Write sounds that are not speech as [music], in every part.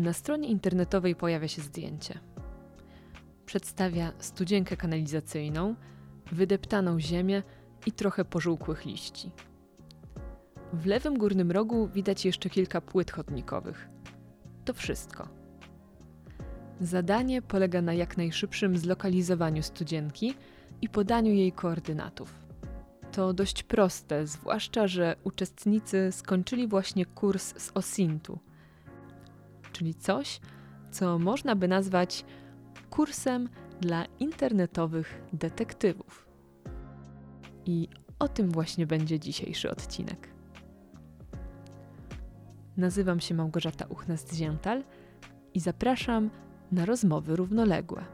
Na stronie internetowej pojawia się zdjęcie. Przedstawia studzienkę kanalizacyjną, wydeptaną ziemię i trochę pożółkłych liści. W lewym górnym rogu widać jeszcze kilka płyt chodnikowych. To wszystko. Zadanie polega na jak najszybszym zlokalizowaniu studzienki i podaniu jej koordynatów. To dość proste, zwłaszcza, że uczestnicy skończyli właśnie kurs z OSINT-u, czyli coś, co można by nazwać kursem dla internetowych detektywów. I o tym właśnie będzie dzisiejszy odcinek. Nazywam się Małgorzata Uchnast-Ziętal i zapraszam na rozmowy równoległe.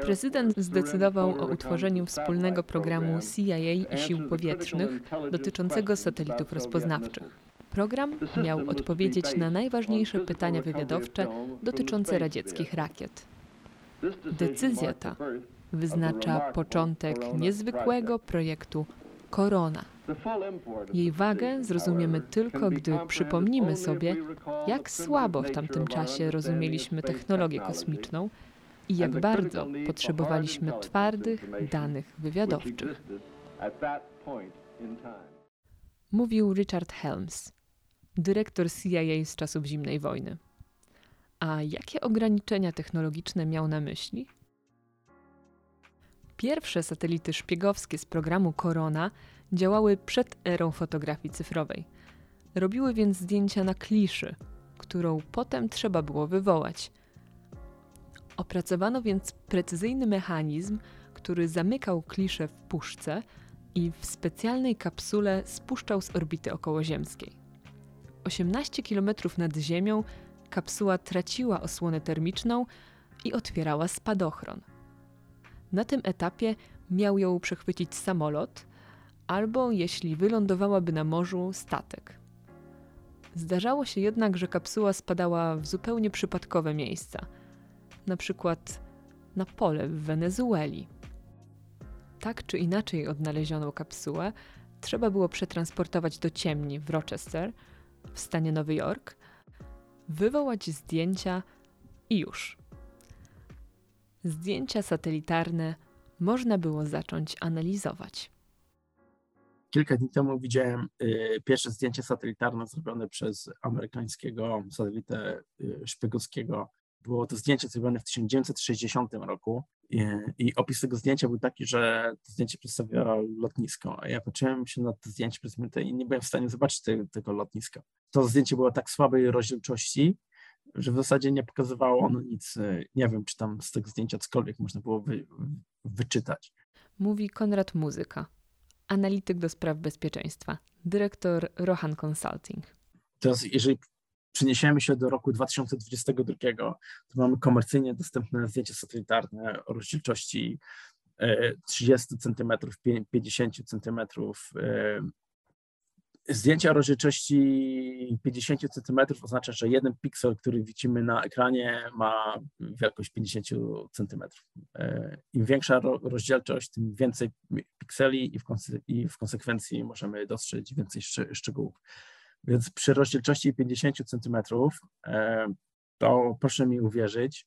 Prezydent zdecydował o utworzeniu wspólnego programu CIA i sił powietrznych dotyczącego satelitów rozpoznawczych. Program miał odpowiedzieć na najważniejsze pytania wywiadowcze dotyczące radzieckich rakiet. Decyzja ta wyznacza początek niezwykłego projektu Korona. Jej wagę zrozumiemy tylko, gdy przypomnimy sobie, jak słabo w tamtym czasie rozumieliśmy technologię kosmiczną i jak bardzo potrzebowaliśmy twardych danych wywiadowczych. Mówił Richard Helms, dyrektor CIA z czasów zimnej wojny. A jakie ograniczenia technologiczne miał na myśli? Pierwsze satelity szpiegowskie z programu Korona działały przed erą fotografii cyfrowej. Robiły więc zdjęcia na kliszy, którą potem trzeba było wywołać. Opracowano więc precyzyjny mechanizm, który zamykał kliszę w puszce i w specjalnej kapsule spuszczał z orbity okołoziemskiej. 18 km nad Ziemią kapsuła traciła osłonę termiczną i otwierała spadochron. Na tym etapie miał ją przechwycić samolot, albo jeśli wylądowałaby na morzu, statek. Zdarzało się jednak, że kapsuła spadała w zupełnie przypadkowe miejsca, na przykład na pole w Wenezueli. Tak czy inaczej odnalezioną kapsułę trzeba było przetransportować do ciemni w Rochester, w stanie Nowy Jork, wywołać zdjęcia i już. Zdjęcia satelitarne można było zacząć analizować. Kilka dni temu widziałem y, pierwsze zdjęcie satelitarne zrobione przez amerykańskiego satelitę y, szpiegowskiego. Było to zdjęcie zrobione w 1960 roku i, i opis tego zdjęcia był taki, że to zdjęcie przedstawiało lotnisko, a ja patrzyłem się na to zdjęcie przez minutę i nie byłem w stanie zobaczyć te, tego lotniska. To zdjęcie było tak słabej rozdzielczości, że w zasadzie nie pokazywało ono nic. Y, nie wiem, czy tam z tego zdjęcia cokolwiek można było wy, wyczytać. Mówi Konrad Muzyka analityk do spraw bezpieczeństwa, dyrektor Rohan Consulting. Teraz, jeżeli przeniesiemy się do roku 2022, to mamy komercyjnie dostępne zdjęcia satelitarne o rozdzielczości 30 cm, 50 cm, Zdjęcia rozdzielczości 50 cm oznacza, że jeden piksel, który widzimy na ekranie, ma wielkość 50 cm. E, Im większa rozdzielczość, tym więcej pikseli i w, i w konsekwencji możemy dostrzec więcej szczegółów. Więc przy rozdzielczości 50 cm e, to proszę mi uwierzyć,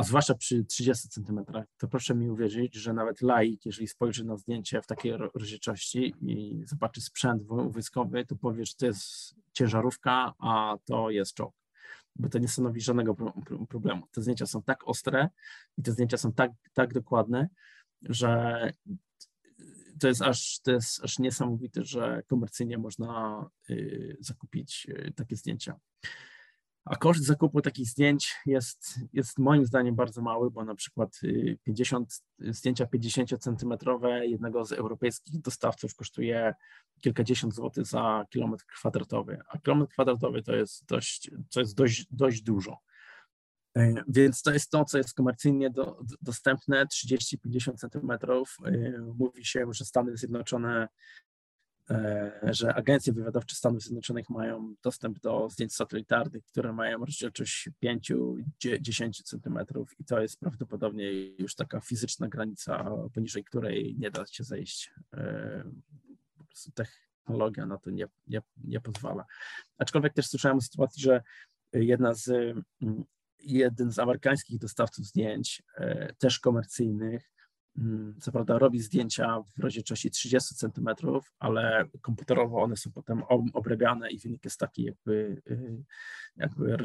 a zwłaszcza przy 30 cm, to proszę mi uwierzyć, że nawet laik, jeżeli spojrzy na zdjęcie w takiej rozdzielczości i zobaczy sprzęt wojskowy, to powie, że to jest ciężarówka, a to jest czołg, bo to nie stanowi żadnego problemu. Te zdjęcia są tak ostre i te zdjęcia są tak, tak dokładne, że to jest aż, to jest aż niesamowite, że komercyjnie można y, zakupić y, takie zdjęcia. A koszt zakupu takich zdjęć jest, jest moim zdaniem bardzo mały, bo na przykład 50, y, zdjęcia 50 centymetrowe jednego z europejskich dostawców kosztuje kilkadziesiąt złotych za kilometr kwadratowy, a kilometr kwadratowy to jest dość, to jest dość, dość dużo. E, więc to jest to, co jest komercyjnie do, dostępne, 30-50 centymetrów. E, mówi się, że Stany Zjednoczone że agencje wywiadowcze Stanów Zjednoczonych mają dostęp do zdjęć satelitarnych, które mają rozdzielczość 5-10 centymetrów i to jest prawdopodobnie już taka fizyczna granica, poniżej której nie da się zejść. E, po prostu technologia na to nie, nie, nie pozwala. Aczkolwiek też słyszałem o sytuacji, że jedna z, mm, jeden z amerykańskich dostawców zdjęć, e, też komercyjnych, co prawda robi zdjęcia w rozdzielczości 30 cm, ale komputerowo one są potem obrabiane i wynik jest taki, jakby, y, jakby,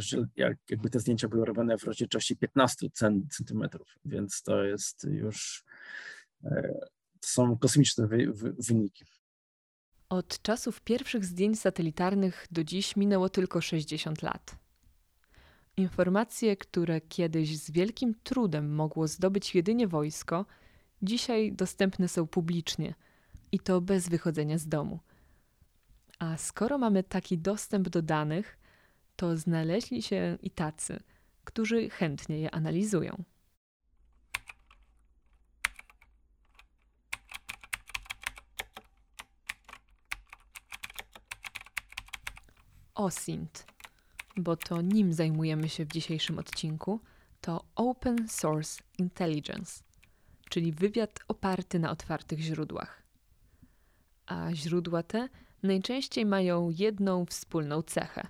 jakby te zdjęcia były robione w rozdzielczości 15 cm, więc to jest już e, to są kosmiczne wy, wy, wyniki. Od czasów pierwszych zdjęć satelitarnych do dziś minęło tylko 60 lat. Informacje, które kiedyś z wielkim trudem mogło zdobyć jedynie wojsko, dzisiaj dostępne są publicznie i to bez wychodzenia z domu. A skoro mamy taki dostęp do danych, to znaleźli się i tacy, którzy chętnie je analizują. OSINT, bo to nim zajmujemy się w dzisiejszym odcinku, to Open Source Intelligence, czyli wywiad oparty na otwartych źródłach. A źródła te najczęściej mają jedną wspólną cechę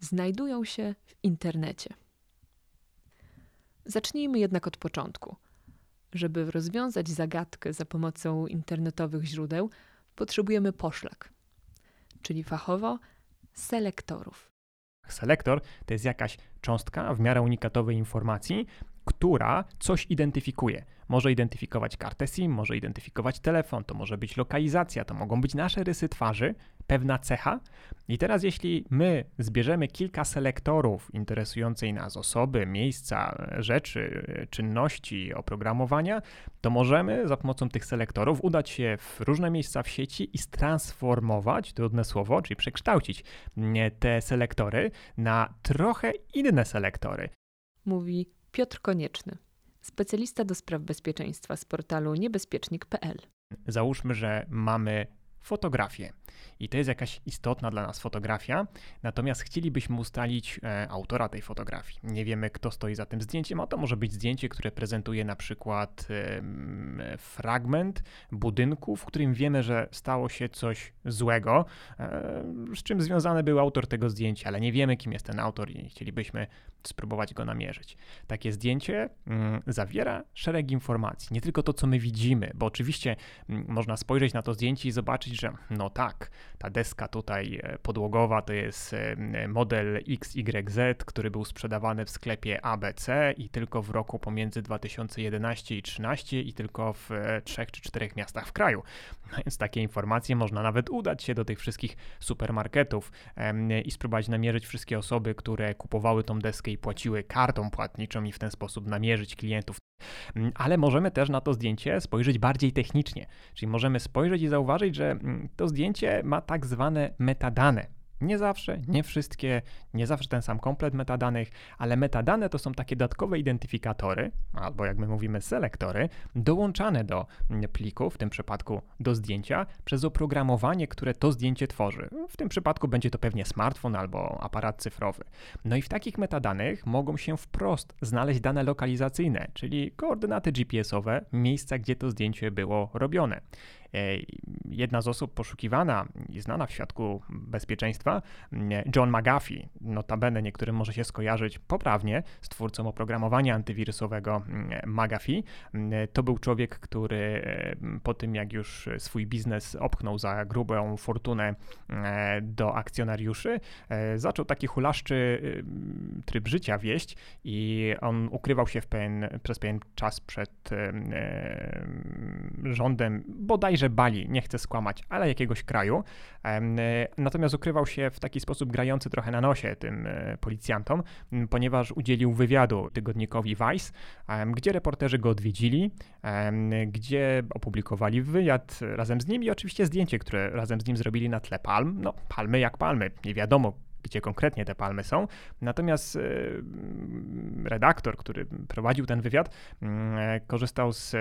znajdują się w internecie. Zacznijmy jednak od początku. Żeby rozwiązać zagadkę za pomocą internetowych źródeł, potrzebujemy poszlak, czyli fachowo selektorów. Selektor to jest jakaś cząstka w miarę unikatowej informacji, która coś identyfikuje. Może identyfikować kartę SIM, może identyfikować telefon, to może być lokalizacja, to mogą być nasze rysy twarzy, pewna cecha. I teraz, jeśli my zbierzemy kilka selektorów interesującej nas osoby, miejsca, rzeczy, czynności, oprogramowania, to możemy za pomocą tych selektorów udać się w różne miejsca w sieci i stransformować, trudne słowo, czyli przekształcić te selektory na trochę inne selektory. Mówi Piotr Konieczny, specjalista do spraw bezpieczeństwa z portalu niebezpiecznik.pl. Załóżmy, że mamy fotografię i to jest jakaś istotna dla nas fotografia, natomiast chcielibyśmy ustalić e, autora tej fotografii. Nie wiemy, kto stoi za tym zdjęciem, a to może być zdjęcie, które prezentuje na przykład fragment budynku, w którym wiemy, że stało się coś złego, e, z czym związany był autor tego zdjęcia, ale nie wiemy, kim jest ten autor i chcielibyśmy spróbować go namierzyć. Takie zdjęcie mm, zawiera szereg informacji, nie tylko to, co my widzimy, bo oczywiście mm, można spojrzeć na to zdjęcie i zobaczyć, że no tak, ta deska tutaj e, podłogowa to jest e, model XYZ, który był sprzedawany w sklepie ABC i tylko w roku pomiędzy 2011 i 2013 i tylko w e, trzech czy czterech miastach w kraju. [laughs] No więc takie informacje można nawet udać się do tych wszystkich supermarketów i spróbować namierzyć wszystkie osoby, które kupowały tą deskę i płaciły kartą płatniczą i w ten sposób namierzyć klientów. Mm, ale możemy też na to zdjęcie spojrzeć bardziej technicznie, czyli możemy spojrzeć i zauważyć, że mm, to zdjęcie ma tak zwane metadane. Nie zawsze, nie wszystkie, nie zawsze ten sam komplet metadanych, ale metadane to są takie dodatkowe identyfikatory, albo jak my mówimy selektory, dołączane do pliku, w tym przypadku do zdjęcia, przez oprogramowanie, które to zdjęcie tworzy. W tym przypadku będzie to pewnie smartfon albo aparat cyfrowy. No i w takich metadanych mogą się wprost znaleźć dane lokalizacyjne, czyli koordynaty GPS-owe, miejsca, gdzie to zdjęcie było robione. E, jedna z osób poszukiwana i znana w świadku bezpieczeństwa, John McAfee, notabene niektórym może się skojarzyć poprawnie z twórcą oprogramowania antywirusowego McAfee. To był człowiek, który po tym jak już swój biznes opchnął za grubą fortunę do akcjonariuszy, e, zaczął taki hulaszczy tryb życia wieść i on ukrywał się pewien, przez pewien czas przed rządem bodajże bodajże Bali, nie chcę skłamać, ale jakiegoś kraju. E, natomiast ukrywał się w taki sposób grający trochę na nosie tym e, policjantom, ponieważ udzielił wywiadu tygodnikowi Vice, gdzie reporterzy go odwiedzili, gdzie opublikowali wywiad razem z nim i oczywiście zdjęcie, które razem z nim zrobili na tle palm. No, palmy jak palmy, nie wiadomo gdzie konkretnie te palmy są. Natomiast redaktor, który prowadził ten wywiad, korzystał z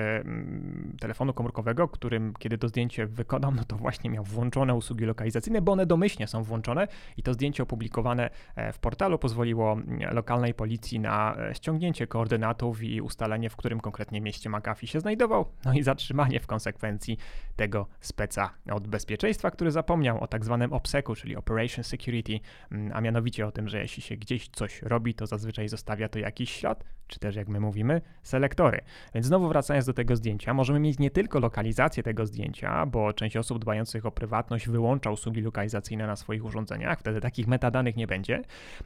telefonu komórkowego, którym kiedy to zdjęcie wykonał, no to właśnie miał włączone usługi lokalizacyjne, bo one domyślnie są włączone i to zdjęcie opublikowane w portalu pozwoliło lokalnej policji na ściągnięcie koordynatów i ustalenie, w którym konkretnie mieście McAfee się znajdował, no i zatrzymanie w konsekwencji tego speca od bezpieczeństwa, który zapomniał o tak zwanym OPSEC-u, czyli Operation Security, mm, a mianowicie o tym, że jeśli się gdzieś coś robi, to zazwyczaj zostawia to jakiś ślad, czy też jak my mówimy, selektory. Więc znowu wracając do tego zdjęcia, możemy mieć nie tylko lokalizację tego zdjęcia, bo część osób dbających o prywatność wyłącza usługi lokalizacyjne na swoich urządzeniach, wtedy takich metadanych nie będzie,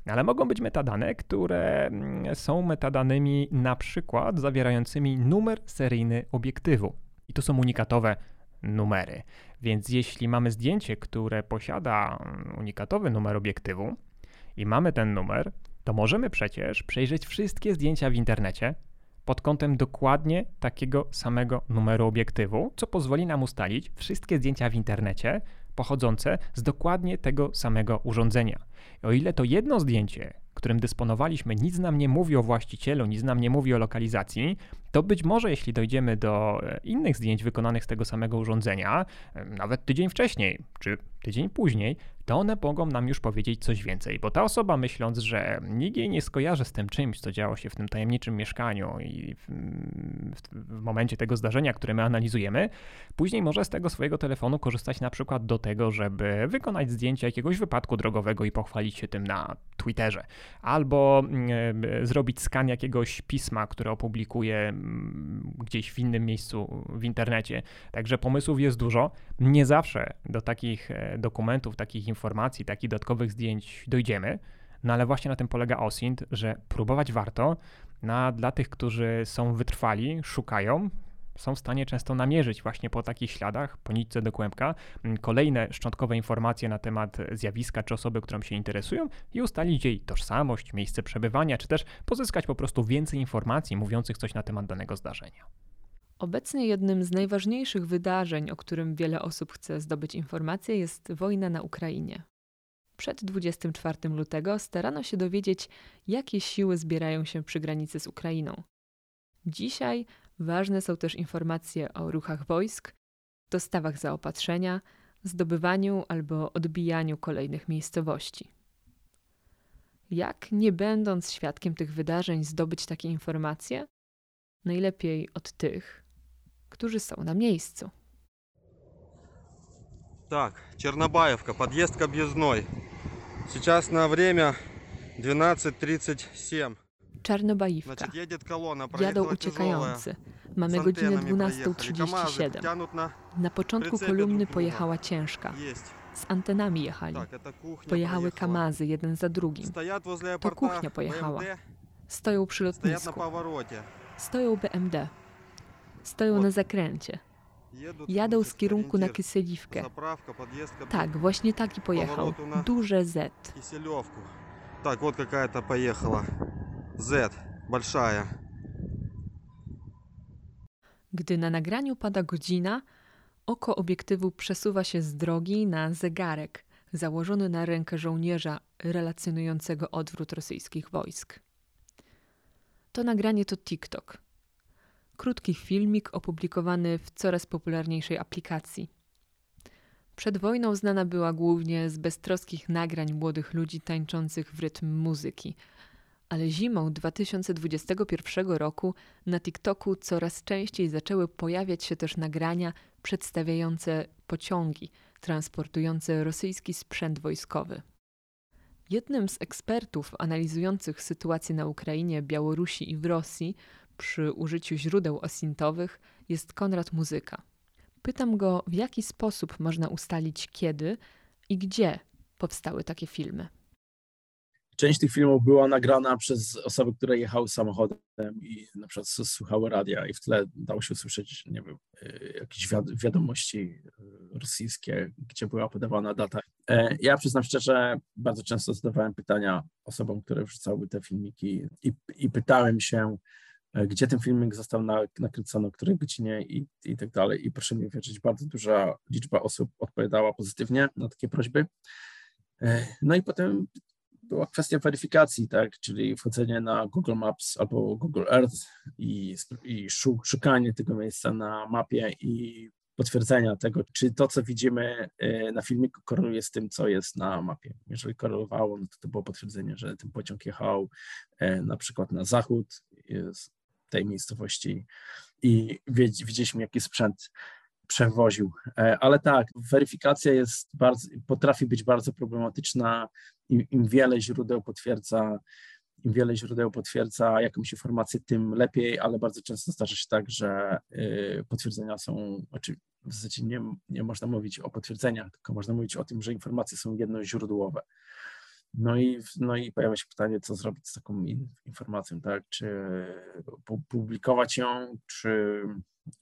ale mogą być metadane, które mm, są metadanymi na przykład zawierającymi numer seryjny obiektywu. I to są unikatowe numery. Więc jeśli mamy zdjęcie, które posiada mm, unikatowy numer obiektywu i mamy ten numer, to możemy przecież przejrzeć wszystkie zdjęcia w internecie pod kątem dokładnie takiego samego numeru obiektywu, co pozwoli nam ustalić wszystkie zdjęcia w internecie pochodzące z dokładnie tego samego urządzenia. I o ile to jedno zdjęcie, którym dysponowaliśmy, nic nam nie mówi o właścicielu, nic nam nie mówi o lokalizacji, to być może jeśli dojdziemy do e, innych zdjęć wykonanych z tego samego urządzenia, e, nawet tydzień wcześniej czy tydzień później, to one mogą nam już powiedzieć coś więcej, bo ta osoba myśląc, że nikt jej nie skojarzy z tym czymś, co działo się w tym tajemniczym mieszkaniu i w, w, momencie tego zdarzenia, które my analizujemy, później może z tego swojego telefonu korzystać na przykład do tego, żeby wykonać zdjęcie jakiegoś wypadku drogowego i pochwalić się tym na Twitterze, albo y, zrobić skan jakiegoś pisma, które opublikuje gdzieś w innym miejscu w internecie. Także pomysłów jest dużo. Nie zawsze do takich e, dokumentów, takich informacji, takich dodatkowych zdjęć dojdziemy. No ale właśnie na tym polega OSINT, że próbować warto. Na, dla tych, którzy są wytrwali, szukają, są w stanie często namierzyć właśnie po takich śladach, po nitce do kłębka, kolejne szczątkowe informacje na temat zjawiska czy osoby, którą się interesują i ustalić jej tożsamość, miejsce przebywania, czy też pozyskać po prostu więcej informacji mówiących coś na temat danego zdarzenia. Obecnie jednym z najważniejszych wydarzeń, o którym wiele osób chce zdobyć informacje, jest wojna na Ukrainie. Przed 24 lutego starano się dowiedzieć, jakie siły zbierają się przy granicy z Ukrainą. Dzisiaj ważne są też informacje o ruchach wojsk, dostawach zaopatrzenia, zdobywaniu albo odbijaniu kolejnych miejscowości. Jak, nie będąc świadkiem tych wydarzeń, zdobyć takie informacje? Najlepiej od tych, którzy są na miejscu. Так, Чернобаевка, подъезд к объездной. Сейчас на время 12.37. Czarnobajówka. Jadą uciekający. Mamy godzinę 12.37. Na początku kolumny pojechała ciężka. Z antenami jechali. Pojechały kamazy jeden za drugim. To kuchnia pojechała. Stoją przy lotnisku. Stoją BMD. Stoją na zakręcie. Jadą z kierunku na Kyseliwkę. Tak, właśnie taki pojechał. Duże Z. Tak, вот какая-то поехала. Z, большая. Gdy na nagraniu pada godzina, oko obiektywu przesuwa się z drogi na zegarek założony na rękę żołnierza relacjonującego odwrót rosyjskich wojsk. To nagranie to TikTok. Krótki filmik opublikowany w coraz popularniejszej aplikacji. Przed wojną znana była głównie z beztroskich nagrań młodych ludzi tańczących w rytm muzyki – ale zimą 2021 roku na TikToku coraz częściej zaczęły pojawiać się też nagrania przedstawiające pociągi transportujące rosyjski sprzęt wojskowy. Jednym z ekspertów analizujących sytuację na Ukrainie, Białorusi i w Rosji przy użyciu źródeł osintowych jest Konrad Muzyka. Pytam go, w jaki sposób można ustalić kiedy i gdzie powstały takie filmy. Część tych filmów była nagrana przez osoby, które jechały samochodem i na przykład słuchały radia i w tle dało się usłyszeć, nie wiem, y, jakieś wiadomości y, rosyjskie, gdzie była podawana data. E, ja przyznam szczerze, bardzo często zadawałem pytania osobom, które wrzucały te filmiki i, i pytałem się, gdzie ten filmik został na, nakręcony, o której godzinie i, i tak dalej. I proszę mi wierzyć, bardzo duża liczba osób odpowiadała pozytywnie na takie prośby. No i potem była kwestia weryfikacji, tak, czyli wchodzenie na Google Maps albo Google Earth i, i szukanie tego miejsca na mapie i potwierdzenia tego, czy to, co widzimy e, na filmiku, koreluje z tym, co jest na mapie. Jeżeli korelowało, no to to było potwierdzenie, że ten pociąg jechał e, na przykład na zachód z tej miejscowości i widzieliśmy, jaki sprzęt przewoził. E, ale tak, weryfikacja jest bardzo, potrafi być bardzo problematyczna. Im, im wiele źródeł potwierdza im wiele źródeł potwierdza jakąś informację, tym lepiej, ale bardzo często zdarza się tak, że y, potwierdzenia są, znaczy w zasadzie nie, nie można mówić o potwierdzeniach, tylko można mówić o tym, że informacje są jednoźródłowe. No i, no i pojawia się pytanie, co zrobić z taką informacją, tak? Czy publikować ją, czy,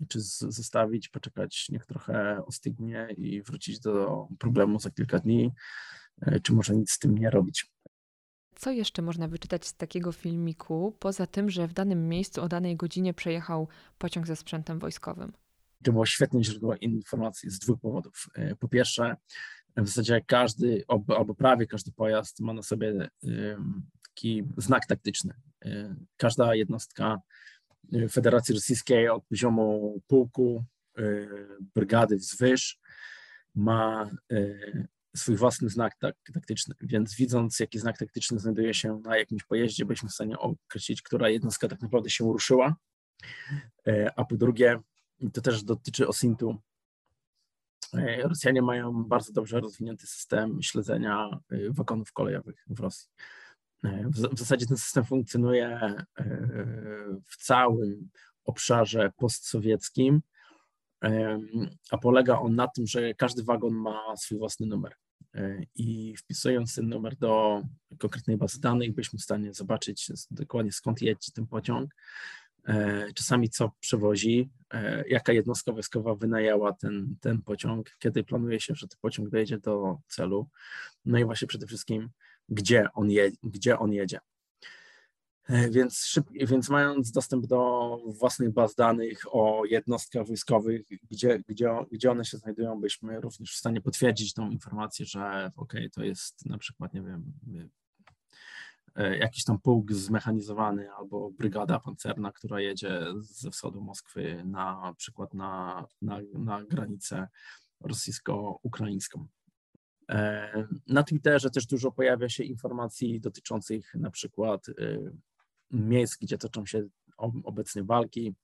czy zostawić, poczekać, niech trochę ostygnie i wrócić do problemu za kilka dni, e, czy może nic z tym nie robić. Co jeszcze można wyczytać z takiego filmiku, poza tym, że w danym miejscu o danej godzinie przejechał pociąg ze sprzętem wojskowym? To było świetne źródło informacji z dwóch powodów. E, po pierwsze, w zasadzie każdy, albo prawie każdy pojazd ma na sobie taki znak taktyczny. E, każda jednostka e, Federacji Rosyjskiej od poziomu pułku, brygady wzwyż ma swój własny znak tak, taktyczny, więc widząc, jaki znak taktyczny znajduje się na jakimś pojeździe, byliśmy w stanie określić, która jednostka tak naprawdę się ruszyła. A po drugie, to też dotyczy OSINT-u. E, Rosjanie mają bardzo dobrze rozwinięty system śledzenia e, wagonów kolejowych w Rosji. W zasadzie ten system funkcjonuje w całym obszarze postsowieckim, a polega on na tym, że każdy wagon ma swój własny numer. E, i wpisując ten numer do konkretnej bazy danych, byliśmy w stanie zobaczyć dokładnie skąd jedzie ten pociąg, e, czasami co przewozi, e, jaka jednostka wojskowa wynajęła ten, ten pociąg, kiedy planuje się, że ten pociąg dojedzie do celu, no i właśnie przede wszystkim, gdzie on, je, gdzie on jedzie. E, więc, szyb, więc mając dostęp do własnych baz danych o jednostkach wojskowych, gdzie, gdzie, gdzie one się znajdują, byśmy również w stanie potwierdzić tą informację, że ok, to jest na przykład, nie wiem, e, jakiś tam pułk zmechanizowany albo brygada pancerna, która jedzie ze wschodu Moskwy na przykład na, na, na granicę rosyjsko-ukraińską. E, na Twitterze też dużo pojawia się informacji dotyczących na przykład miejsc, gdzie toczą się obecnie walki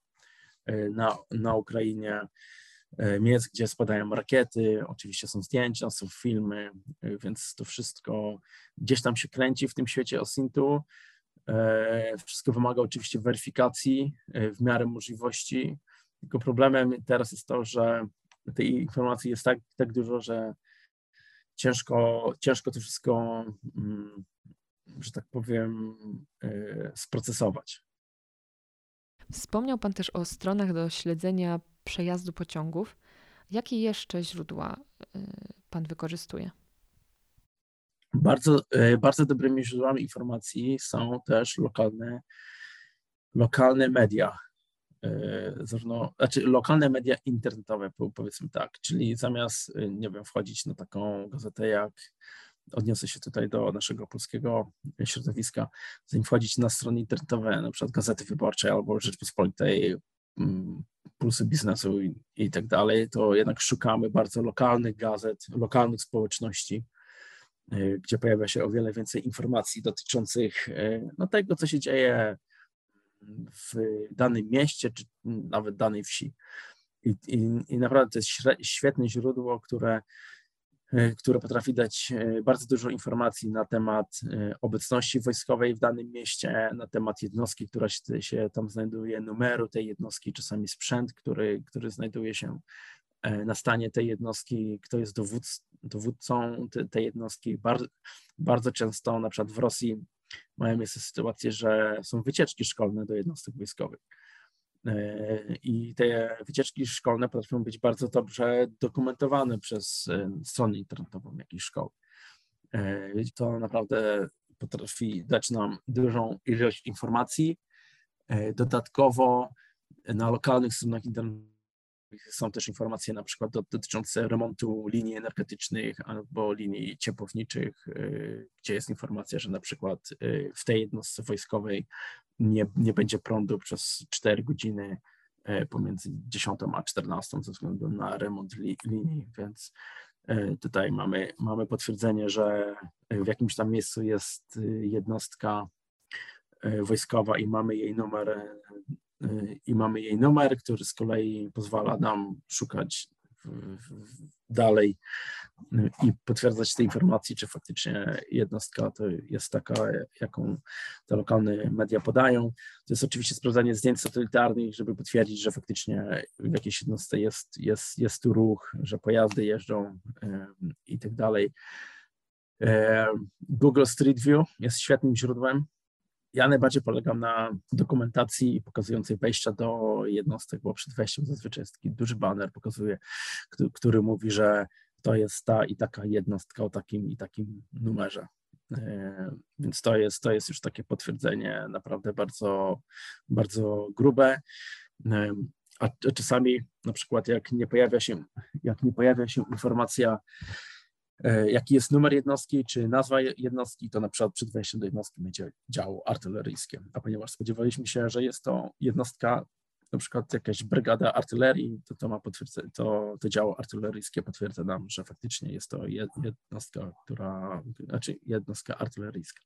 e, na, na Ukrainie, e, miejsc, gdzie spadają rakiety, oczywiście są zdjęcia, są filmy, e, więc to wszystko gdzieś tam się kręci w tym świecie OSINT-u. Wszystko wymaga oczywiście weryfikacji w miarę możliwości, tylko problemem teraz jest to, że tej informacji jest tak, tak dużo, że ciężko, ciężko to wszystko mm, że tak powiem, e, sprocesować. Wspomniał Pan też o stronach do śledzenia przejazdu pociągów. Jakie jeszcze źródła e, Pan wykorzystuje? Bardzo, e, bardzo dobrymi źródłami informacji są też lokalne, lokalne media. Zarówno, znaczy lokalne media internetowe, powiedzmy tak, czyli zamiast, nie wiem, wchodzić na taką gazetę jak odniosę się tutaj do naszego polskiego środowiska, zanim wchodzić na strony internetowe, na przykład Gazety Wyborczej albo Rzeczpospolitej, Pulsy Biznesu i, i tak dalej, to jednak szukamy bardzo lokalnych gazet, lokalnych społeczności, y, gdzie pojawia się o wiele więcej informacji dotyczących y, no, tego, co się dzieje w danym mieście, czy nawet danej wsi. I, i, i naprawdę to jest świetne źródło, które E, które potrafi dać e, bardzo dużo informacji na temat e, obecności wojskowej w danym mieście, na temat jednostki, która się tam znajduje, numeru tej jednostki, czasami sprzęt, który, który znajduje się na stanie tej jednostki, kto jest dowódc, dowódcą tej jednostki. Bardzo, bardzo często, na przykład w Rosji, mają miejsce sytuacje, że są wycieczki szkolne do jednostek wojskowych. E, I te wycieczki szkolne potrafią być bardzo dobrze dokumentowane przez e, stronę internetową jakiejś szkoły. E, to naprawdę potrafi dać nam dużą ilość informacji. Dodatkowo na lokalnych stronach internetowych Są też informacje na przykład dotyczące remontu linii energetycznych albo linii ciepłowniczych, gdzie jest informacja, że na przykład w tej jednostce wojskowej nie, nie będzie prądu przez 4 godziny pomiędzy 10 a 14 ze względu na remont li, linii, więc tutaj mamy, mamy potwierdzenie, że w jakimś tam miejscu jest y, jednostka wojskowa i mamy jej numer i mamy jej numer, który z kolei pozwala nam szukać dalej i potwierdzać te informacje, czy faktycznie jednostka to jest taka, jaką te lokalne media podają. To jest oczywiście sprawdzanie zdjęć satelitarnych, żeby potwierdzić, że faktycznie w jakiejś jednostce jest, jest, jest tu ruch, że pojazdy jeżdżą i tak dalej. Google Street View jest świetnym źródłem ja najbardziej polegam na dokumentacji pokazującej wejścia do jednostek, bo przed wejściem zazwyczaj jest taki duży banner, pokazuje, który mówi, że to jest ta i taka jednostka o takim i takim numerze. E, więc to jest, to jest już takie potwierdzenie naprawdę bardzo, bardzo grube. E, a czasami na przykład jak nie pojawia się, jak nie pojawia się informacja jaki jest numer jednostki, czy nazwa jednostki, to na przykład przed wejściem do jednostki będzie działo artyleryjskie. A ponieważ spodziewaliśmy się, że jest to jednostka, na przykład jakaś brygada artylerii, to to, ma to, to działo artyleryjskie potwierdza nam, że faktycznie jest to jednostka, która, znaczy jednostka artyleryjska.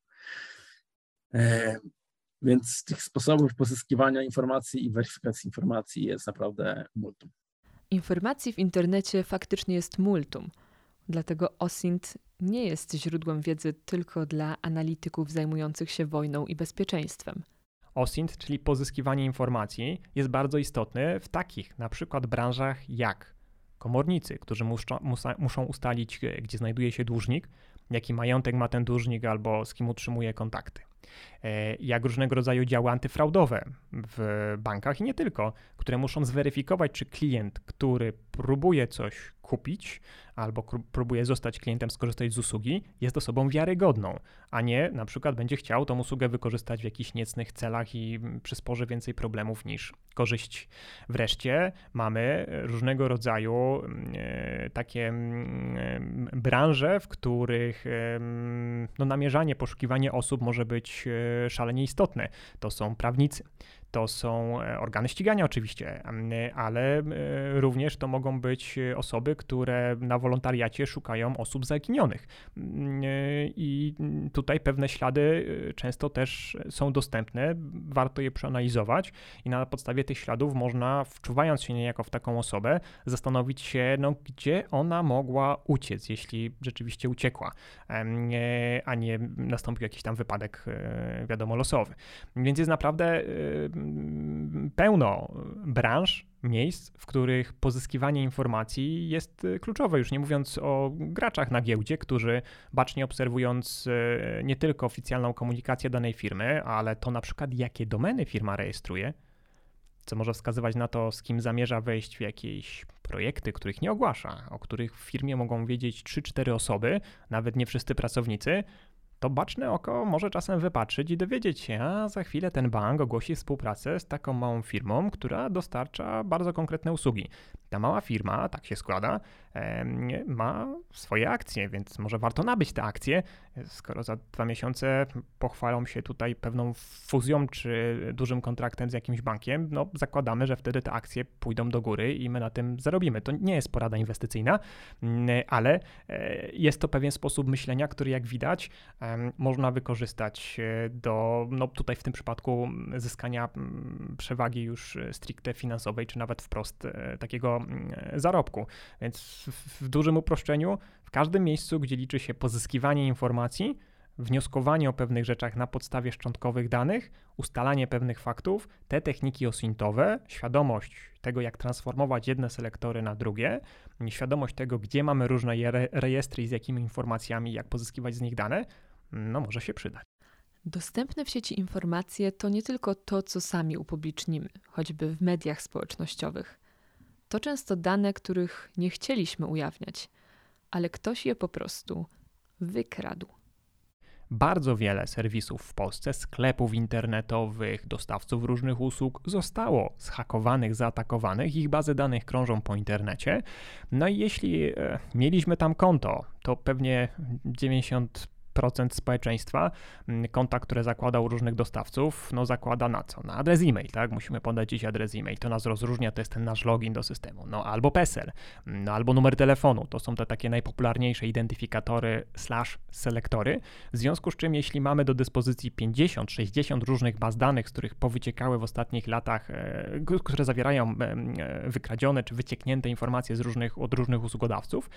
E, więc tych sposobów pozyskiwania informacji i weryfikacji informacji jest naprawdę multum. Informacji w internecie faktycznie jest multum. Dlatego OSINT nie jest źródłem wiedzy tylko dla analityków zajmujących się wojną i bezpieczeństwem. OSINT, czyli pozyskiwanie informacji, jest bardzo istotny w takich na przykład branżach jak komornicy, którzy muszą, muszą ustalić, gdzie znajduje się dłużnik, jaki majątek ma ten dłużnik albo z kim utrzymuje kontakty. E, jak różnego rodzaju działy antyfraudowe w bankach i nie tylko, które muszą zweryfikować, czy klient, który próbuje coś kupić albo próbuje zostać klientem, skorzystać z usługi, jest osobą wiarygodną, a nie na przykład będzie chciał tą usługę wykorzystać w jakichś niecnych celach i przysporzy więcej problemów niż korzyść. Wreszcie mamy różnego rodzaju e, takie branże, w których no, namierzanie, poszukiwanie osób może być e, szalenie istotne. To są prawnicy, to są e, organy ścigania oczywiście, ale e, również to mogą być osoby, które na wolontariacie szukają osób zaginionych. Mm, e, I tutaj pewne ślady często też są dostępne, warto je przeanalizować i na podstawie tych śladów można, wczuwając się niejako w taką osobę, zastanowić się, no, gdzie ona mogła uciec, jeśli rzeczywiście uciekła, a nie nastąpił jakiś tam wypadek, wiadomo, losowy. Więc jest naprawdę pełno branż, miejsc, w których pozyskiwanie informacji jest y, kluczowe, już nie mówiąc o graczach na giełdzie, którzy bacznie obserwując y, nie tylko oficjalną komunikację danej firmy, ale to na przykład jakie domeny firma rejestruje, co może wskazywać na to, z kim zamierza wejść w jakieś projekty, których nie ogłasza, o których w firmie mogą wiedzieć 3-4 osoby, nawet nie wszyscy pracownicy, to baczne oko może czasem wypatrzyć i dowiedzieć się, a za chwilę ten bank ogłosi współpracę z taką małą firmą, która dostarcza bardzo konkretne usługi. Ta mała firma, tak się składa, ma swoje akcje, więc może warto nabyć te akcje, skoro za dwa miesiące pochwalą się tutaj pewną fuzją czy dużym kontraktem z jakimś bankiem, no zakładamy, że wtedy te akcje pójdą do góry i my na tym zarobimy. To nie jest porada inwestycyjna, mm, ale e, jest to pewien sposób myślenia, który jak widać można wykorzystać e, do, no tutaj w tym przypadku zyskania przewagi już stricte finansowej, czy nawet wprost e, takiego zarobku. Więc w dużym uproszczeniu, w każdym miejscu, gdzie liczy się pozyskiwanie informacji, wnioskowanie o pewnych rzeczach na podstawie szczątkowych danych, ustalanie pewnych faktów, te techniki osintowe, świadomość tego, jak transformować jedne selektory na drugie, świadomość tego, gdzie mamy różne rejestry i z jakimi informacjami, jak pozyskiwać z nich dane, no może się przydać. Dostępne w sieci informacje to nie tylko to, co sami upublicznimy, choćby w mediach społecznościowych. To często dane, których nie chcieliśmy ujawniać, ale ktoś je po prostu wykradł. bardzo wiele serwisów w Polsce, sklepów internetowych, dostawców różnych usług zostało zhakowanych, zaatakowanych, ich bazy danych krążą po internecie. No i jeśli e, mieliśmy tam konto, to pewnie 90 procent społeczeństwa mm, konta, które zakłada u różnych dostawców, no zakłada na co? Na adres e-mail, tak? Musimy podać dziś adres e-mail. To nas rozróżnia, to jest ten nasz login do systemu. No albo PESEL, no albo numer telefonu. To są te takie najpopularniejsze identyfikatory slash selektory. W związku z czym, jeśli mamy do dyspozycji 50, 60 różnych baz danych, z których powyciekały w ostatnich latach, e, które zawierają e, wykradzione czy wycieknięte informacje z różnych, od różnych usługodawców,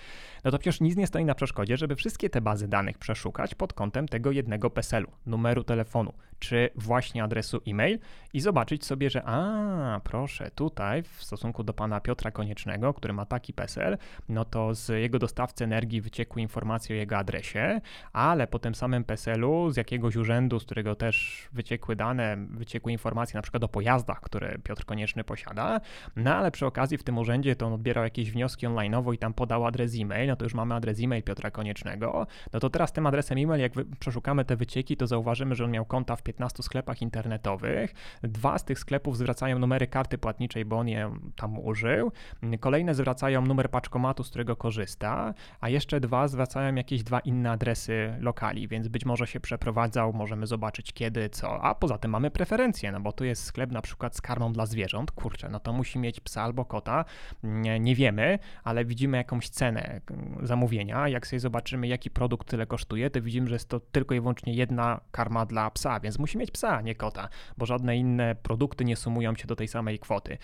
no to przecież nic nie stoi na przeszkodzie, żeby wszystkie te bazy danych przeszukać pod kątem tego jednego PESEL-u, numeru telefonu, czy właśnie adresu e-mail i zobaczyć sobie, że a, proszę, tutaj w stosunku do pana Piotra Koniecznego, który ma taki PESEL, no to z jego dostawcy energii wyciekły informacje o jego adresie, ale po tym samym PESEL-u z jakiegoś urzędu, z którego też wyciekły dane, wyciekły informacje na przykład o pojazdach, które Piotr Konieczny posiada, no ale przy okazji w tym urzędzie to on odbierał jakieś wnioski online'owo i tam podał adres e-mail, no to już mamy adres e-mail Piotra Koniecznego, no to teraz tym adresem e-mail, jak przeszukamy te wycieki, to zauważymy, że on miał konta w 15 sklepach internetowych. Dwa z tych sklepów zwracają numery karty płatniczej, bo on je tam użył. Kolejne zwracają numer paczkomatu, z którego korzysta, a jeszcze dwa zwracają jakieś dwa inne adresy lokali, więc być może się przeprowadzał, możemy zobaczyć kiedy, co. A poza tym mamy preferencje, no bo tu jest sklep na przykład z karmą dla zwierząt. Kurczę, no to musi mieć psa albo kota. Nie, nie wiemy, ale widzimy jakąś cenę zamówienia. Jak sobie zobaczymy, jaki produkt tyle kosztuje, to widzimy, że jest to tylko i wyłącznie jedna karma dla psa, więc musi mieć psa, nie kota, bo żadne inne produkty nie sumują się do tej samej kwoty.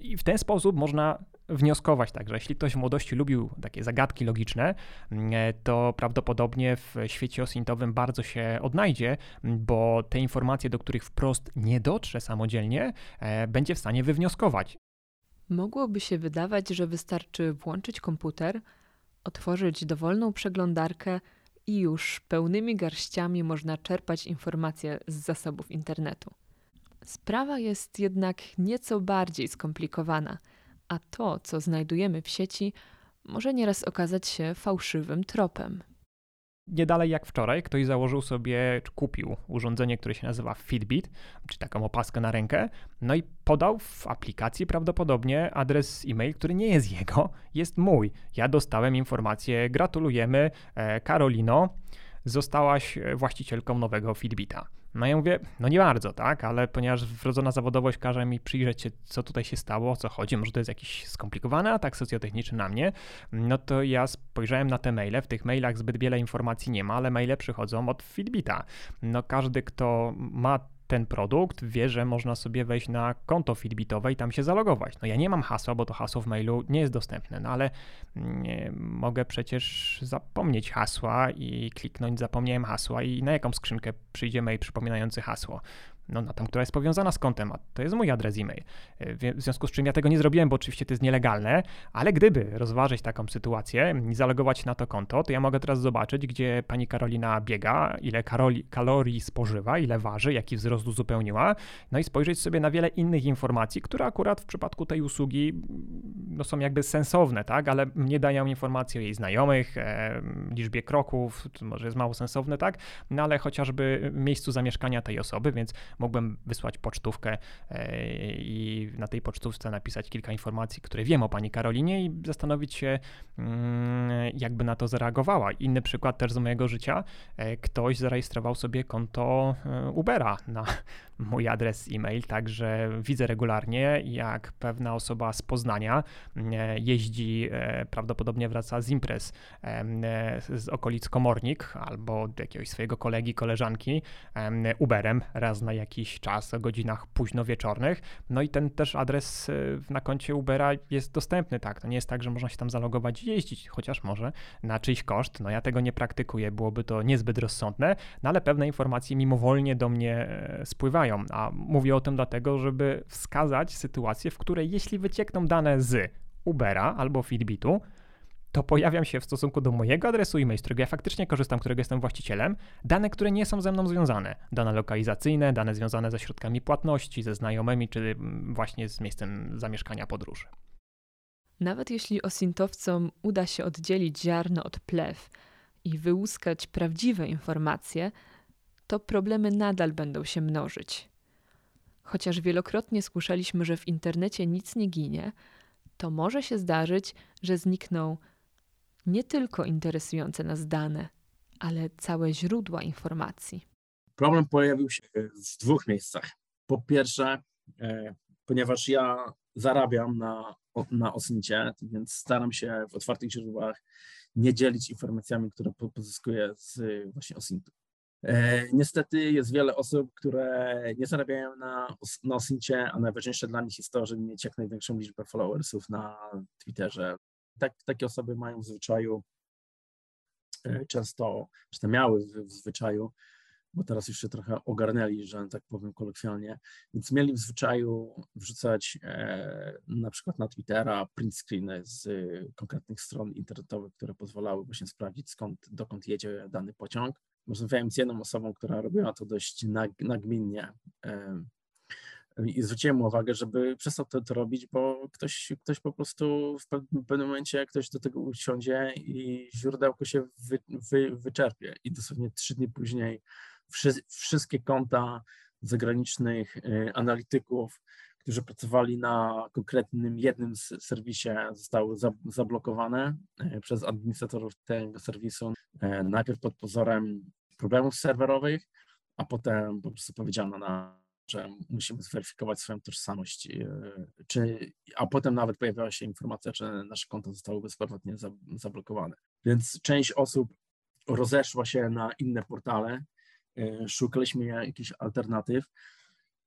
I w ten sposób można wnioskować tak, że jeśli ktoś w młodości lubił takie zagadki logiczne, to prawdopodobnie w świecie osintowym bardzo się odnajdzie, bo te informacje, do których wprost nie dotrze samodzielnie, e, będzie w stanie wywnioskować. Mogłoby się wydawać, że wystarczy włączyć komputer, otworzyć dowolną przeglądarkę, i już pełnymi garściami można czerpać informacje z zasobów internetu. Sprawa jest jednak nieco bardziej skomplikowana, a to, co znajdujemy w sieci, może nieraz okazać się fałszywym tropem nie dalej jak wczoraj ktoś założył sobie, czy kupił urządzenie, które się nazywa Fitbit, czy taką opaskę na rękę, no i podał w aplikacji prawdopodobnie adres e-mail, który nie jest jego, jest mój. Ja dostałem informację, gratulujemy, e, Karolino, zostałaś właścicielką nowego Fitbita. No ja mówię, no nie bardzo, tak, ale ponieważ wrodzona zawodowość każe mi przyjrzeć się, co tutaj się stało, o co chodzi, może to jest jakiś skomplikowany atak socjotechniczny na mnie, no to ja spojrzałem na te maile, w tych mailach zbyt wiele informacji nie ma, ale maile przychodzą od Fitbita. No każdy, kto ma ten produkt, wie, że można sobie wejść na konto Fitbitowe i tam się zalogować. No ja nie mam hasła, bo to hasło w mailu nie jest dostępne, no ale nie, mogę przecież zapomnieć hasła i kliknąć zapomniałem hasła i na jaką skrzynkę przyjdzie mail przypominający hasło no, na tą, która jest powiązana z kontem, a to jest mój adres e-mail. E, w związku z czym ja tego nie zrobiłem, bo oczywiście to jest nielegalne, ale gdyby rozważyć taką sytuację i zalogować na to konto, to ja mogę teraz zobaczyć, gdzie pani Karolina biega, ile karoli, kalorii spożywa, ile waży, jaki wzrost uzupełniła, no i spojrzeć sobie na wiele innych informacji, które akurat w przypadku tej usługi no, są jakby sensowne, tak, ale nie dają informacji o jej znajomych, e, liczbie kroków, to może jest mało sensowne, tak, no ale chociażby miejscu zamieszkania tej osoby, więc mógłbym wysłać pocztówkę e, i na tej pocztówce napisać kilka informacji, które wiem o pani Karolinie i zastanowić się, mm, jakby na to zareagowała. Inny przykład też z mojego życia. E, ktoś zarejestrował sobie konto e, Ubera na mój adres e-mail, także widzę regularnie, jak pewna osoba z Poznania jeździ, prawdopodobnie wraca z imprez z okolic Komornik albo jakiegoś swojego kolegi, koleżanki Uberem raz na jakiś czas o godzinach późno wieczornych. No i ten też adres na koncie Ubera jest dostępny, tak. To nie jest tak, że można się tam zalogować i jeździć, chociaż może na czyjś koszt. No ja tego nie praktykuję, byłoby to niezbyt rozsądne, no ale pewne informacje mimowolnie do mnie e, spływają. A mówię o tym dlatego, żeby wskazać sytuację, w której jeśli wyciekną dane z Ubera albo Fitbitu, to pojawiam się w stosunku do mojego adresu e-mail, z którego ja faktycznie korzystam, którego jestem właścicielem, dane, które nie są ze mną związane. Dane lokalizacyjne, dane związane ze środkami płatności, ze znajomymi, czy właśnie z miejscem zamieszkania podróży. Nawet jeśli osintowcom uda się oddzielić ziarno od plew i wyłuskać prawdziwe informacje, to problemy nadal będą się mnożyć. Chociaż wielokrotnie słyszeliśmy, że w internecie nic nie ginie, to może się zdarzyć, że znikną nie tylko interesujące nas dane, ale całe źródła informacji. Problem pojawił się w dwóch miejscach. Po pierwsze, e, ponieważ ja zarabiam na, na Osnicie, więc staram się w otwartych źródłach nie dzielić informacjami, które pozyskuję z właśnie Osnitu. E, niestety jest wiele osób, które nie zarabiają na, na Osincie, a najważniejsze dla nich jest to, żeby mieć jak największą liczbę followersów na Twitterze. Tak, takie osoby mają w zwyczaju e, często, czy te miały w, zwyczaju, bo teraz już się trochę ogarnęli, że tak powiem kolokwialnie, więc mieli w zwyczaju wrzucać e, na przykład na Twittera print screeny z konkretnych stron internetowych, które pozwalały właśnie sprawdzić skąd, dokąd jedzie dany pociąg. Rozmawiałem z jedną osobą, która robiła to dość nag, nagminnie i zwróciłem uwagę, żeby przestał to, to robić, bo ktoś, ktoś po prostu w pewnym momencie ktoś do tego usiądzie i źródełko się wy, wy, wyczerpie. I dosłownie trzy dni później wszy, wszystkie konta zagranicznych y, analityków, którzy pracowali na konkretnym jednym serwisie, zostały zablokowane y, przez administratorów tego serwisu. Y, najpierw pod pozorem problemów serwerowych, a potem po prostu powiedziano na że musimy zweryfikować swoją tożsamość, czy, a potem nawet pojawiała się informacja, że nasze konto zostało bezpowrotnie zablokowane. Więc część osób rozeszła się na inne portale, E, szukaliśmy jakichś alternatyw,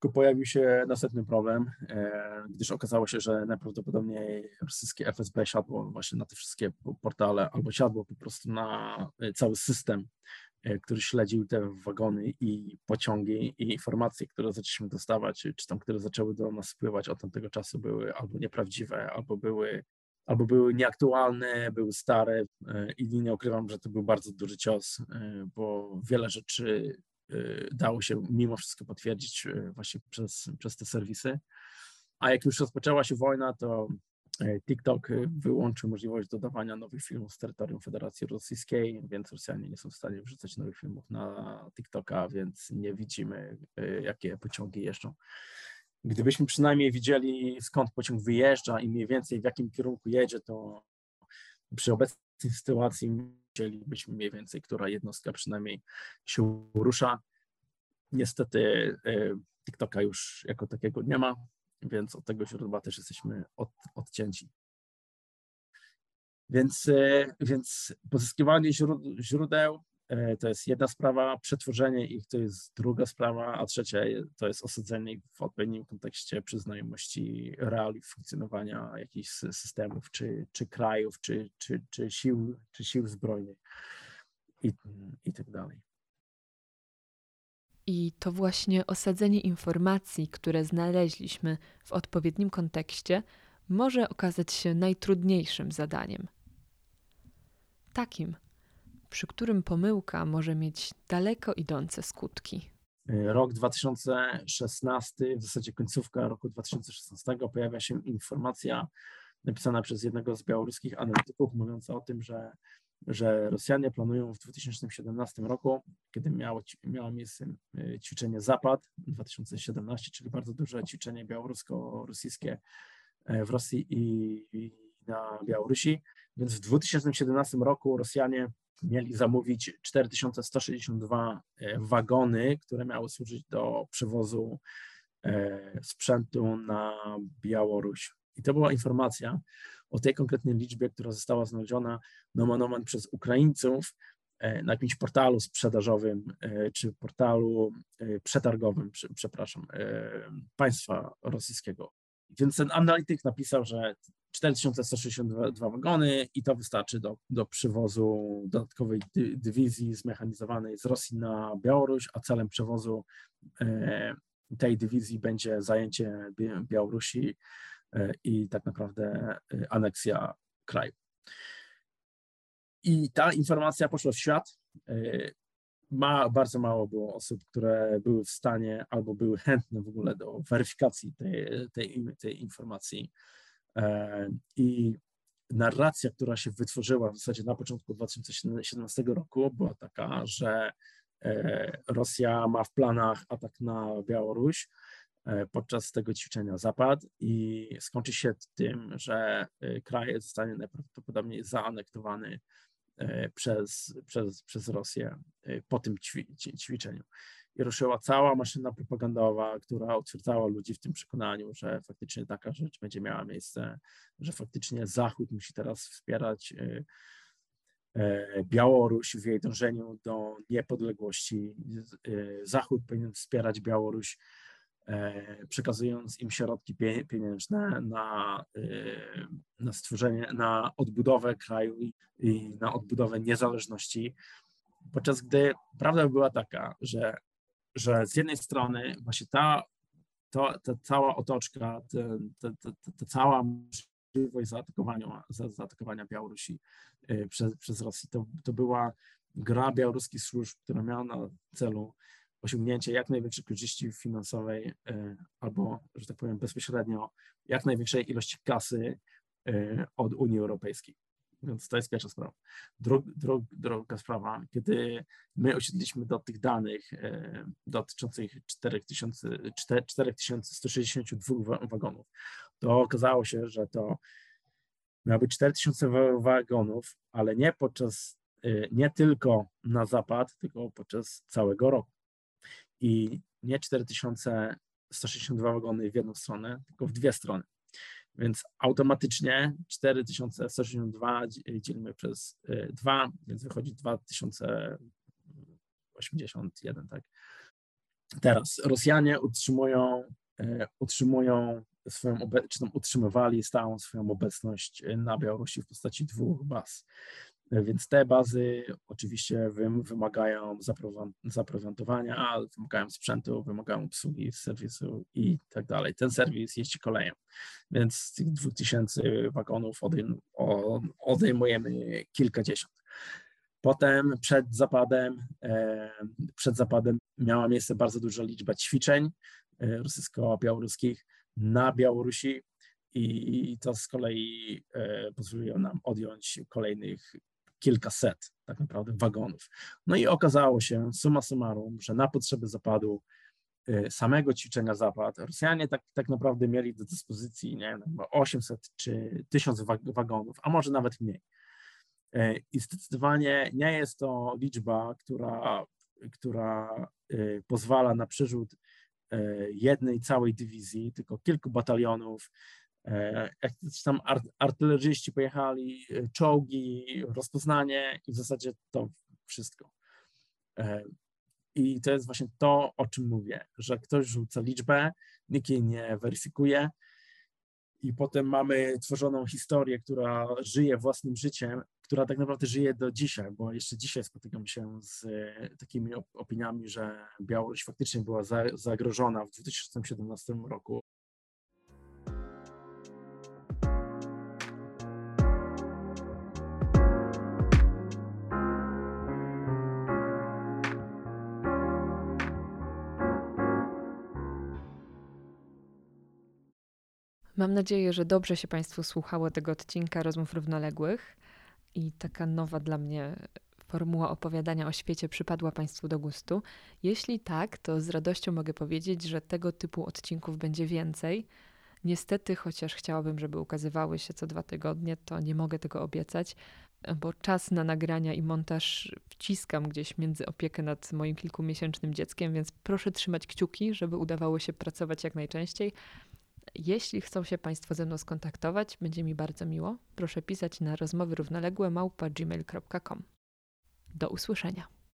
tylko pojawił się następny problem, e, gdyż okazało się, że najprawdopodobniej rosyjskie FSB siadło właśnie na te wszystkie portale, albo siadło po prostu na e, cały system, który śledził te wagony i pociągi i informacje, które zaczęliśmy dostawać, czy tam, które zaczęły do nas spływać od tamtego czasu były albo nieprawdziwe, albo były albo były nieaktualne, były stare e, i nie ukrywam, że to był bardzo duży cios, e, bo wiele rzeczy e, dało się mimo wszystko potwierdzić właśnie przez, przez te serwisy. A jak już rozpoczęła się wojna, to TikTok wyłączył możliwość dodawania nowych filmów z terytorium Federacji Rosyjskiej, więc Rosjanie nie są w stanie wrzucać nowych filmów na TikToka, więc nie widzimy, jakie pociągi jeżdżą. Gdybyśmy przynajmniej widzieli, skąd pociąg wyjeżdża i mniej więcej w jakim kierunku jedzie, to przy obecnej sytuacji wiedzielibyśmy mniej więcej, która jednostka przynajmniej się rusza. Niestety e, TikToka już jako takiego nie ma, więc od tego źródła też jesteśmy od, odcięci. Więc, e, więc pozyskiwanie źródeł to jest jedna sprawa, przetworzenie ich to jest druga sprawa, a trzecia to jest osadzenie w odpowiednim kontekście przy znajomości realiów funkcjonowania jakichś systemów, czy, czy krajów, czy, czy, czy, sił, czy sił zbrojnych i, i tak dalej. I to właśnie osadzenie informacji, które znaleźliśmy w odpowiednim kontekście, może okazać się najtrudniejszym zadaniem. Takim, przy którym pomyłka może mieć daleko idące skutki. Rok 2016, w zasadzie końcówka roku 2016, pojawia się informacja napisana przez jednego z białoruskich analityków, mówiąca o tym, że, że Rosjanie planują w 2017 roku, kiedy miało, miało miejsce e, ćwiczenie Zapad 2017, czyli bardzo duże ćwiczenie białorusko-rosyjskie e, w Rosji i na Białorusi. Więc w 2017 roku Rosjanie mieli zamówić 4162 e, wagony, które miały służyć do przewozu e, sprzętu na Białoruś. I to była informacja o tej konkretnej liczbie, która została znaleziona nomen omen przez Ukraińców e, na jakimś portalu sprzedażowym czy portalu przetargowym, przepraszam, państwa rosyjskiego. Więc ten analityk napisał, że 4162 wagony i to wystarczy do, do przywozu dodatkowej dy, dywizji zmechanizowanej z Rosji na Białoruś, a celem przewozu e, tej dywizji będzie zajęcie Białorusi e, i tak naprawdę e, aneksja kraju. I ta informacja poszła w świat. E, ma, bardzo mało było osób, które były w stanie albo były chętne w ogóle do weryfikacji tej, tej, tej informacji. E, I narracja, która się wytworzyła w zasadzie na początku 2017 roku, była taka, że Rosja ma w planach atak na Białoruś podczas tego ćwiczenia Zapad i skończy się tym, że kraj zostanie najprawdopodobniej zaanektowany przez, przez, przez Rosję po tym ćwiczeniu i ruszyła cała maszyna propagandowa, która utwierdzała ludzi w tym przekonaniu, że faktycznie taka rzecz będzie miała miejsce, że faktycznie Zachód musi teraz wspierać y, y, Białoruś w jej dążeniu do niepodległości. Y, Zachód powinien wspierać Białoruś, przekazując im środki pieniężne na, na stworzenie, na odbudowę kraju i na odbudowę niezależności. Podczas gdy prawda była taka, że że z jednej strony właśnie ta, to, ta cała otoczka, ta cała możliwość zaatakowania, za, zaatakowania Białorusi y, przez, przez Rosję, to, to była gra białoruskich służb, która miała na celu osiągnięcie jak największej korzyści finansowej y, albo, że tak powiem, bezpośrednio jak największej ilości kasy y, od Unii Europejskiej. Więc to jest pierwsza sprawa. Drug, drug, druga sprawa, kiedy my osiedliśmy do tych danych e, dotyczących 4162 wagonów, to okazało się, że to miało być 4000 wagonów, ale nie podczas, e, nie tylko na zapad, tylko podczas całego roku. I nie 4162 wagony w jedną stronę, tylko w dwie strony. Więc automatycznie 4162 dzielimy przez 2, y, więc wychodzi 2081, tak. Teraz Rosjanie utrzymują, y, utrzymują swoją, tam utrzymywali stałą swoją obecność na Białorusi w postaci dwóch baz. Więc te bazy oczywiście wymagają zaprezentowania, wymagają sprzętu, wymagają obsługi serwisu i tak dalej. Ten serwis jeździ koleją, więc z tych 2000 wagonów odejmujemy kilkadziesiąt. Potem przed zapadem, e, przed zapadem miała miejsce bardzo duża liczba ćwiczeń e, rosyjsko-białoruskich na Białorusi i to z kolei e, pozwoliło nam odjąć kolejnych kilkaset tak naprawdę wagonów. No i okazało się, summa summarum, że na potrzeby zapadu y, samego ćwiczenia zapad Rosjanie tak, tak naprawdę mieli do dyspozycji nie wiem, 800 czy 1000 wagonów, a może nawet mniej. Y, I zdecydowanie nie jest to liczba, która, która y, pozwala na przerzut jednej całej dywizji, tylko kilku batalionów, E, jak tam artylerzyści pojechali, e, czołgi, rozpoznanie i w zasadzie to wszystko. E, I to jest właśnie to, o czym mówię, że ktoś rzuca liczbę, nikt jej nie weryfikuje i potem mamy tworzoną historię, która żyje własnym życiem, która tak naprawdę żyje do dzisiaj, bo jeszcze dzisiaj spotykam się z takimi opiniami, że Białoruś faktycznie była zagrożona w 2017 roku Mam nadzieję, że dobrze się Państwu słuchało tego odcinka rozmów równoległych i taka nowa dla mnie formuła opowiadania o świecie przypadła Państwu do gustu. Jeśli tak, to z radością mogę powiedzieć, że tego typu odcinków będzie więcej. Niestety, chociaż chciałabym, żeby ukazywały się co dwa tygodnie, to nie mogę tego obiecać, bo czas na nagrania i montaż wciskam gdzieś między opiekę nad moim kilkumiesięcznym dzieckiem, więc proszę trzymać kciuki, żeby udawało się pracować jak najczęściej. Jeśli chcą się Państwo ze mną skontaktować, będzie mi bardzo miło. Proszę pisać na rozmowy równoległe małpa gmail.com. Do usłyszenia.